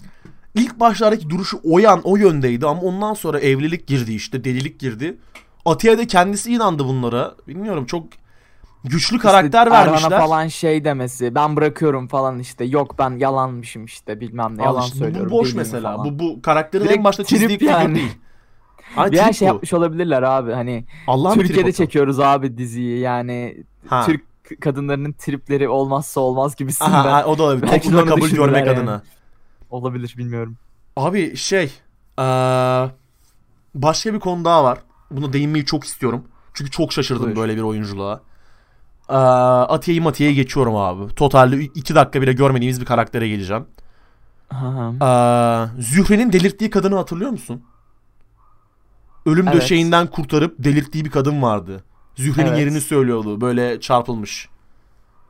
İlk başlardaki duruşu o yan o yöndeydi ama ondan sonra evlilik girdi işte delilik girdi. Atiye de kendisi inandı bunlara. Bilmiyorum çok güçlü karakter İşte vermişler. Erhan'a falan şey demesi. Ben bırakıyorum falan işte. Yok ben yalanmışım işte bilmem ne. Al Yalan işte, söylüyorum. bu boş mesela. falan. Bu bu karakterin Direkt en başta çizdiği figür yani. değil. Hani Bir şey bu. yapmış olabilirler abi. Hani Allah'ın bir Türkiye'de çekiyoruz abi diziyi. Yani Ha. Türk kadınlarının tripleri olmazsa olmaz gibisinden. Aha, ha, o da olabilir. Toplumda kabul görmek yani. adına. Olabilir bilmiyorum. Abi şey eee, başka bir konu daha var. Buna değinmeyi çok istiyorum. Çünkü çok şaşırdım Buyur. böyle bir oyunculuğa. Eee Atiye'yi Matiye'ye geçiyorum abi. Totalde 2 dakika bile görmediğimiz bir karaktere geleceğim. Eee Zühre'nin delirttiği kadını hatırlıyor musun? Ölüm Evet. döşeğinden kurtarıp delirttiği bir kadın vardı. Zühre'nin Evet. yerini söylüyordu. Böyle çarpılmış.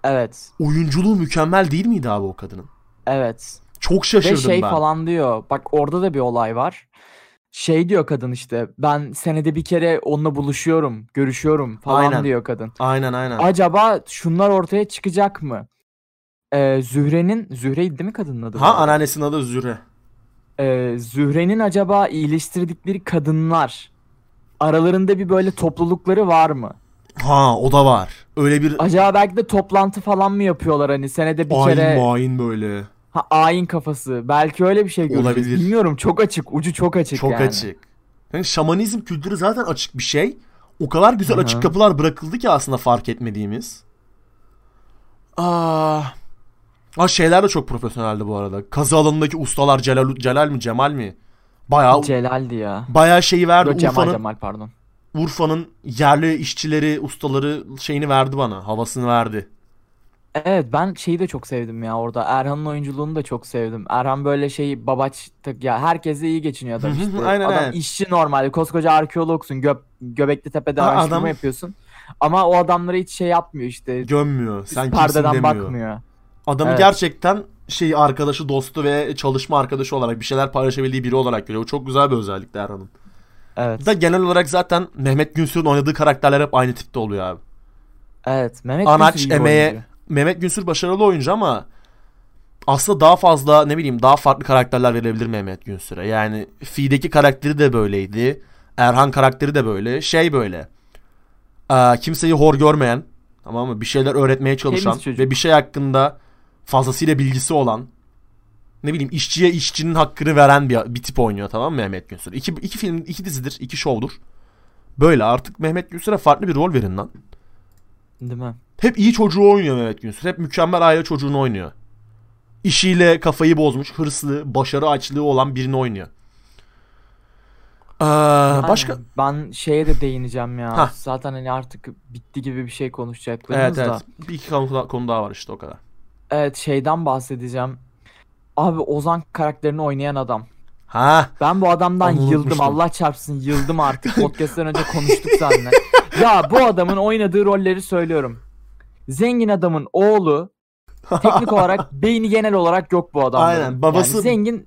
Evet. Oyunculuğu mükemmel değil miydi abi o kadının? Evet. Çok Ve şaşırdım şey ben. falan diyor. Bak orada da bir olay var. Şey diyor kadın işte. Ben senede bir kere onunla buluşuyorum, görüşüyorum falan Aynen. diyor kadın. Aynen aynen. Acaba şunlar ortaya çıkacak mı? Ee, Zühre'nin Zühre'ydi değil mi kadının adı? Ha anneannesinin adı Zühre. Ee, Zühre'nin acaba iyileştirdikleri kadınlar aralarında bir böyle toplulukları var mı? Ha o da var. Öyle bir Acaba belki de toplantı falan mı yapıyorlar hani senede bir ayin kere main böyle. Ha, ayin kafası. Belki öyle bir şey görürüz. Olabilir. Bilmiyorum çok açık. Ucu çok açık Çok yani. açık. Yani şamanizm kültürü zaten açık bir şey. O kadar güzel Hı hı. açık kapılar bırakıldı ki aslında fark etmediğimiz. Aa, Aa şeyler de çok profesyoneldi bu arada. Kazı alanındaki ustalar Celal, Celal mi Cemal mi? Bayağı Celal'di ya. bayağı şeyi verdi. Yok, Cemal Urfa'nın Cemal pardon. Urfa'nın yerli işçileri, ustaları şeyini verdi bana. Havasını verdi. Evet ben şeyi de çok sevdim ya orada. Erhan'ın oyunculuğunu da çok sevdim. Erhan böyle şey babaç ya herkesle iyi geçiniyor adam işte. aynen, adam aynen. işçi normal. Koskoca arkeologsun. Gö Göbekli Tepe'de Ha, araştırma adam- yapıyorsun. Ama o adamlara hiç şey yapmıyor işte. Gömmüyor. Sen kimsin perdeden demiyor. bakmıyor. Adamı Evet. gerçekten şey arkadaşı, dostu ve çalışma arkadaşı olarak bir şeyler paylaşabildiği biri olarak görüyor. Bu çok güzel bir özellik Erhan'ın. Evet. Da genel olarak zaten Mehmet Günsür'ün oynadığı karakterler hep aynı tipte oluyor abi. Evet. Mehmet Anaç, Günsür iyi bir emeğe- oyuncu. Mehmet Günsür başarılı oyuncu ama aslında daha fazla ne bileyim daha farklı karakterler verebilir Mehmet Günsür'e. Yani Fi'deki karakteri de böyleydi. Erhan karakteri de böyle. Şey böyle. Aa, kimseyi hor görmeyen tamam mı? Bir şeyler öğretmeye çalışan ve bir şey hakkında fazlasıyla bilgisi olan ne bileyim işçiye işçinin hakkını veren bir, bir tip oynuyor tamam mı Mehmet Günsür? İki, iki film, iki dizidir, iki şovdur. Böyle artık Mehmet Günsür'e farklı bir rol verin lan. Değil mi? Hep iyi çocuğu oynuyor Mehmet Günsür. Hep mükemmel aile çocuğunu oynuyor. İşiyle kafayı bozmuş, hırslı, başarı açlığı olan birini oynuyor. Ee, başka? Yani ben şeye de değineceğim ya. Hah. Zaten hani artık bitti gibi bir şey konuşacaklarımız Evet da. evet. Bir iki konu, daha- konu daha var işte o kadar. Evet şeyden bahsedeceğim. Abi Ozan karakterini oynayan adam. Ha, Ben bu adamdan yıldım. Allah çarpsın yıldım artık. Podcast'ten önce konuştuk seninle. Ya bu adamın oynadığı rolleri söylüyorum. Zengin adamın oğlu teknik olarak beyni genel olarak yok bu adamın. Aynen, babası- Yani zengin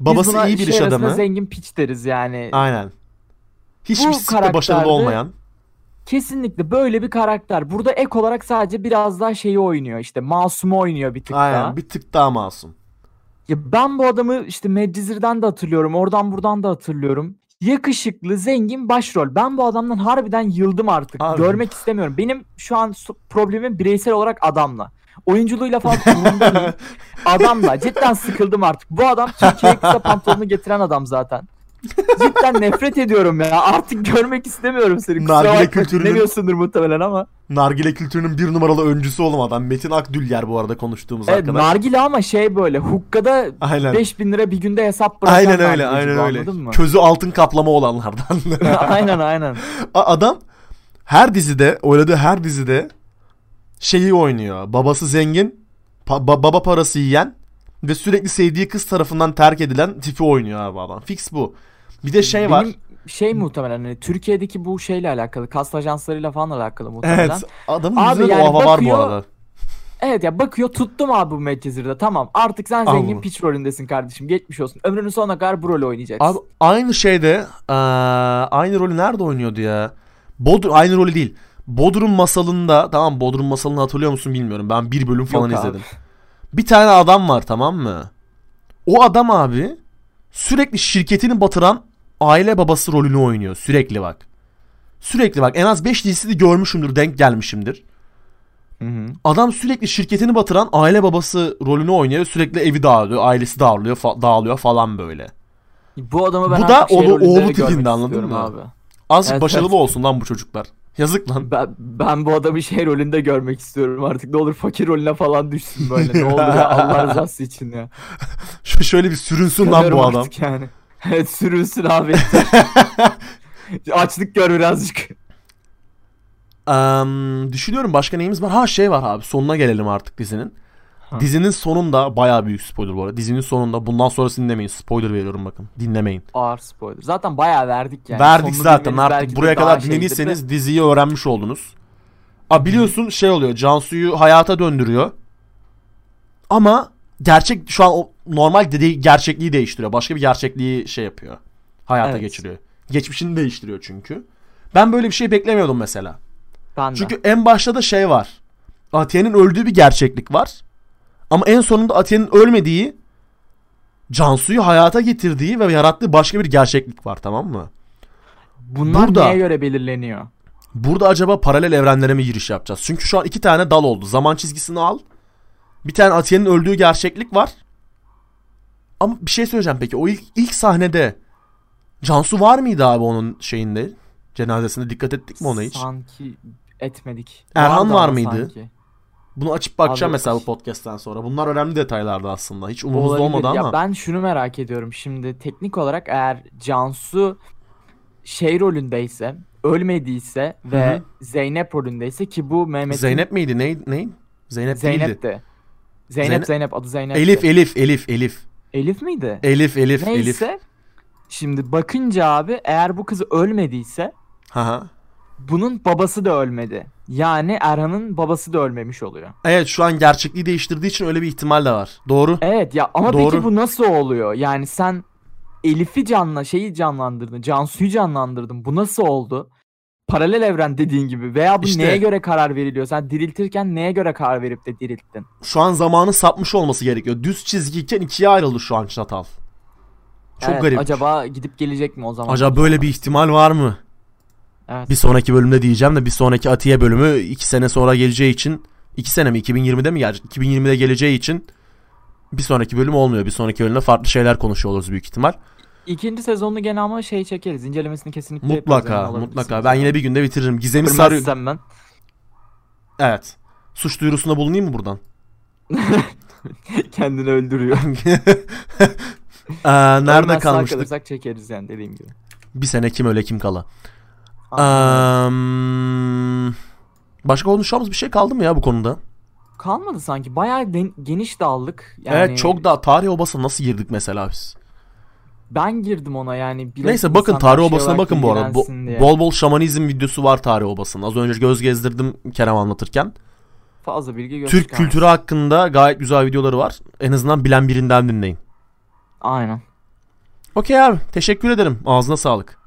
babası iyi bir şey iş arasında adamı. Zengin piç deriz yani. Aynen. Hiçbir sikte başarılı olmayan. Kesinlikle böyle bir karakter. Burada ek olarak sadece biraz daha şeyi oynuyor. İşte masumu oynuyor bir tık daha. Aynen. Bir tık daha masum. Ya ben bu adamı işte Medcezir'den de hatırlıyorum. Oradan buradan da hatırlıyorum. Yakışıklı, zengin başrol. Ben bu adamdan harbiden yıldım artık. Abi. Görmek istemiyorum. Benim şu an problemim bireysel olarak adamla. Oyunculuğuyla falan. Adamla. Cidden sıkıldım artık. Bu adam Türkiye'ye kısa pantolonu getiren adam zaten. Cidden nefret ediyorum ya. Artık görmek istemiyorum seni. Kusura Nargile bakma. kültürünün- Dinlemiyorsundur muhtemelen ama. Nargile kültürünün bir numaralı öncüsü oğlum adam. Metin Akdülyer bu arada konuştuğumuz Evet, arkadaş. nargile ama şey böyle. Hukkada Aynen. 5000 lira bir günde hesap bırakan Aynen öyle, nargileci aynen bu, öyle. Anladın mı? Közü altın kaplama olanlardan. aynen aynen. A- Adam her dizide, oynadığı her dizide şeyi oynuyor. Babası zengin, pa- ba- baba parası yiyen ve sürekli sevdiği kız tarafından terk edilen tipi oynuyor abi adam. Fix bu. Bir de şey var. Benim şey muhtemelen hani Türkiye'deki bu şeyle alakalı kast ajanslarıyla falan alakalı muhtemelen. Evet. Adamın Abi yüzünde de yani o hava var bu arada. Evet ya bakıyor tuttum abi bu Medcezir'de tamam artık sen zengin Anladım. piç rolündesin kardeşim geçmiş olsun. Ömrünün sonuna kadar bu rolü oynayacaksın. Abi aynı şeyde aynı rolü nerede oynuyordu ya? Bodrum aynı rolü değil. Bodrum masalında tamam Bodrum masalını hatırlıyor musun bilmiyorum. Ben bir bölüm falan Yok abi. Bir tane adam var tamam mı? O adam abi sürekli şirketini batıran aile babası rolünü oynuyor. Sürekli bak. Sürekli bak en az 5 dizisi de görmüşümdür denk gelmişimdir. Hı hı. Adam sürekli şirketini batıran aile babası rolünü oynuyor. Sürekli evi dağılıyor, ailesi dağılıyor, fa- dağılıyor falan böyle. Bu adamı ben Bu da şey oğlu- tipinde, anladın mı? Abi. Azıcık Evet, başarılı evet. olsun lan bu çocuklar. Yazık lan. Ben, ben bu adamı şey rolünde görmek istiyorum artık. Ne olur fakir rolüne falan düşsün böyle. Ne olur ya Allah rızası için ya. Şu şöyle bir sürünsün lan bu adam. yani. Evet sürünsün abi. Açlık gör birazcık. Eee, düşünüyorum başka neyimiz var? Ha şey var abi sonuna gelelim artık dizinin. Ha. Dizinin sonunda bayağı büyük spoiler bu arada. Dizinin sonunda bundan sonrasını dinlemeyin. Spoiler veriyorum bakın. Dinlemeyin. Ağır spoiler. Zaten bayağı verdik yani. Verdik Sonunu zaten artık de buraya kadar de. dinlediyseniz diziyi öğrenmiş oldunuz. Aa, biliyorsun şey oluyor Cansu'yu hayata döndürüyor. Ama gerçek şu an o normal dediği gerçekliği değiştiriyor. Başka bir gerçekliği şey yapıyor. Hayata Evet. geçiriyor. Geçmişini değiştiriyor çünkü. Ben böyle bir şey beklemiyordum mesela. Ben de. Çünkü en başta da şey var. Atiye'nin öldüğü bir gerçeklik var. Ama en sonunda Atiye'nin ölmediği Cansu'yu hayata getirdiği ve yarattığı başka bir gerçeklik var tamam mı? Bunlar burada- neye göre belirleniyor? Burada acaba paralel evrenlere mi giriş yapacağız? Çünkü şu an iki tane dal oldu. Zaman çizgisini al. Bir tane Atiye'nin öldüğü gerçeklik var. Ama bir şey söyleyeceğim peki. O ilk, ilk sahnede Cansu var mıydı abi onun şeyinde? Cenazesinde dikkat ettik mi ona hiç? Sanki etmedik. Erhan var ama mıydı? sanki. Bunu açıp bakacağım Abi- mesela bu podcast'ten sonra. Bunlar önemli detaylardı aslında. Hiç umurumuzda olmadı ya ama. ben şunu merak ediyorum. Şimdi teknik olarak eğer Cansu şey rolündeyse, ölmediyse ve hı. Zeynep rolündeyse ki bu Mehmet'in Zeynep miydi? Ne? ne? Zeynep, Zeynep değildi. de. Zeynep Zeynep- Zeynep adı Zeynep. Elif, Elif, Elif, Elif. Elif miydi? Elif, Elif, Elif. Neyse. Şimdi bakınca abi eğer bu kız ölmediyse Haha. Bunun babası da ölmedi. Yani Erhan'ın babası da ölmemiş oluyor. Evet şu an gerçekliği değiştirdiği için öyle bir ihtimal de var. Doğru. Evet ya ama Doğru. peki bu nasıl oluyor? Yani sen Elif'i canla şeyi canlandırdın. Cansu'yu canlandırdın. Bu nasıl oldu? paralel evren dediğin gibi veya bu İşte- neye göre karar veriliyor? Sen diriltirken neye göre karar verip de dirilttin? Şu an zamanın sapmış olması gerekiyor. Düz çizgiyken ikiye ayrıldı şu an çatal. Çok Evet, garip. Acaba gidip gelecek mi o zaman? Acaba böyle bir ihtimal var mı? Evet. Bir sonraki bölümde diyeceğim de bir sonraki Atiye bölümü 2 sene sonra geleceği için 2 sene mi 2020'de mi gelecek? 2020'de geleceği için bir sonraki bölüm olmuyor. Bir sonraki bölümde farklı şeyler konuşuyor oluruz büyük ihtimal. İkinci sezonunu gene ama şey çekeriz. İncelemesini kesinlikle Mutlaka mutlaka. Ben yine bir günde bitiririm. Gizemi sarıyor. Ben. Evet. Suç duyurusunda bulunayım mı buradan? Kendini öldürüyor. Ee, nerede kalmıştık? çekeriz yani dediğim gibi. Bir sene kim öle kim kala. Eee, başka konuşacağımız bir şey kaldı mı ya bu konuda? Kalmadı sanki. Bayağı den- geniş daldık. Yani Evet çok daha tarih obasına nasıl girdik mesela biz? Ben girdim ona yani. Neyse bakın tarih şey obasına olarak bakın bu arada. Bo- bol bol şamanizm videosu var tarih obasında. Az önce göz gezdirdim Kerem anlatırken. Fazla bilgi Türk kültürü hakkında gayet güzel videoları var. En azından bilen birinden dinleyin. Aynen. Okey abi teşekkür ederim. Ağzına sağlık.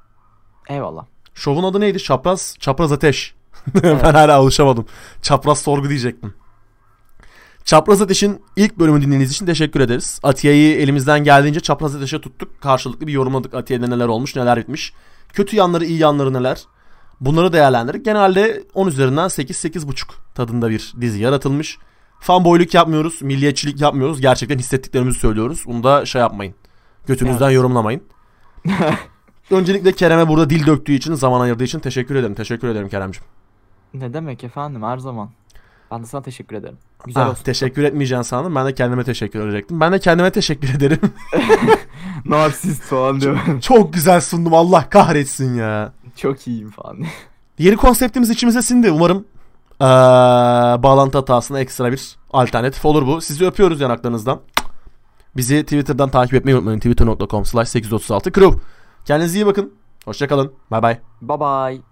Eyvallah. Şovun adı neydi? Çapraz, Çapraz Ateş. ben hala alışamadım. Çapraz Sorgu diyecektim. Çapraz Ateş'in ilk bölümü dinlediğiniz için teşekkür ederiz. Atiye'yi elimizden geldiğince Çapraz Ateş'e tuttuk. Karşılıklı bir yorumladık Atiye'de neler olmuş, neler bitmiş. Kötü yanları, iyi yanları neler. Bunları değerlendirdik. Genelde 10 üzerinden 8-8.5 tadında bir dizi yaratılmış. Fanboyluk yapmıyoruz, milliyetçilik yapmıyoruz. Gerçekten hissettiklerimizi söylüyoruz. Bunu da şey yapmayın. Götünüzden Evet. yorumlamayın. Öncelikle Kerem'e burada dil döktüğü için, zaman ayırdığı için teşekkür ederim. Teşekkür ederim Kerem'cim. Ne demek efendim her zaman. Ben de sana teşekkür ederim. Güzel Ah, olsun. teşekkür etmeyeceğini sandım. Ben de kendime teşekkür edecektim. Ben de kendime teşekkür ederim. Narsist falan diyor. Çok güzel sundum. Allah kahretsin ya. Çok iyiyim falan. Yeni konseptimiz içimize sindi. Umarım eee, bağlantı hatasına ekstra bir alternatif olur bu. Sizi öpüyoruz yanaklarınızdan. Bizi Twitter'dan takip etmeyi unutmayın. Twitter.com slash 836 crew. Kendinize iyi bakın. Hoşçakalın. Bay bay. bye bye.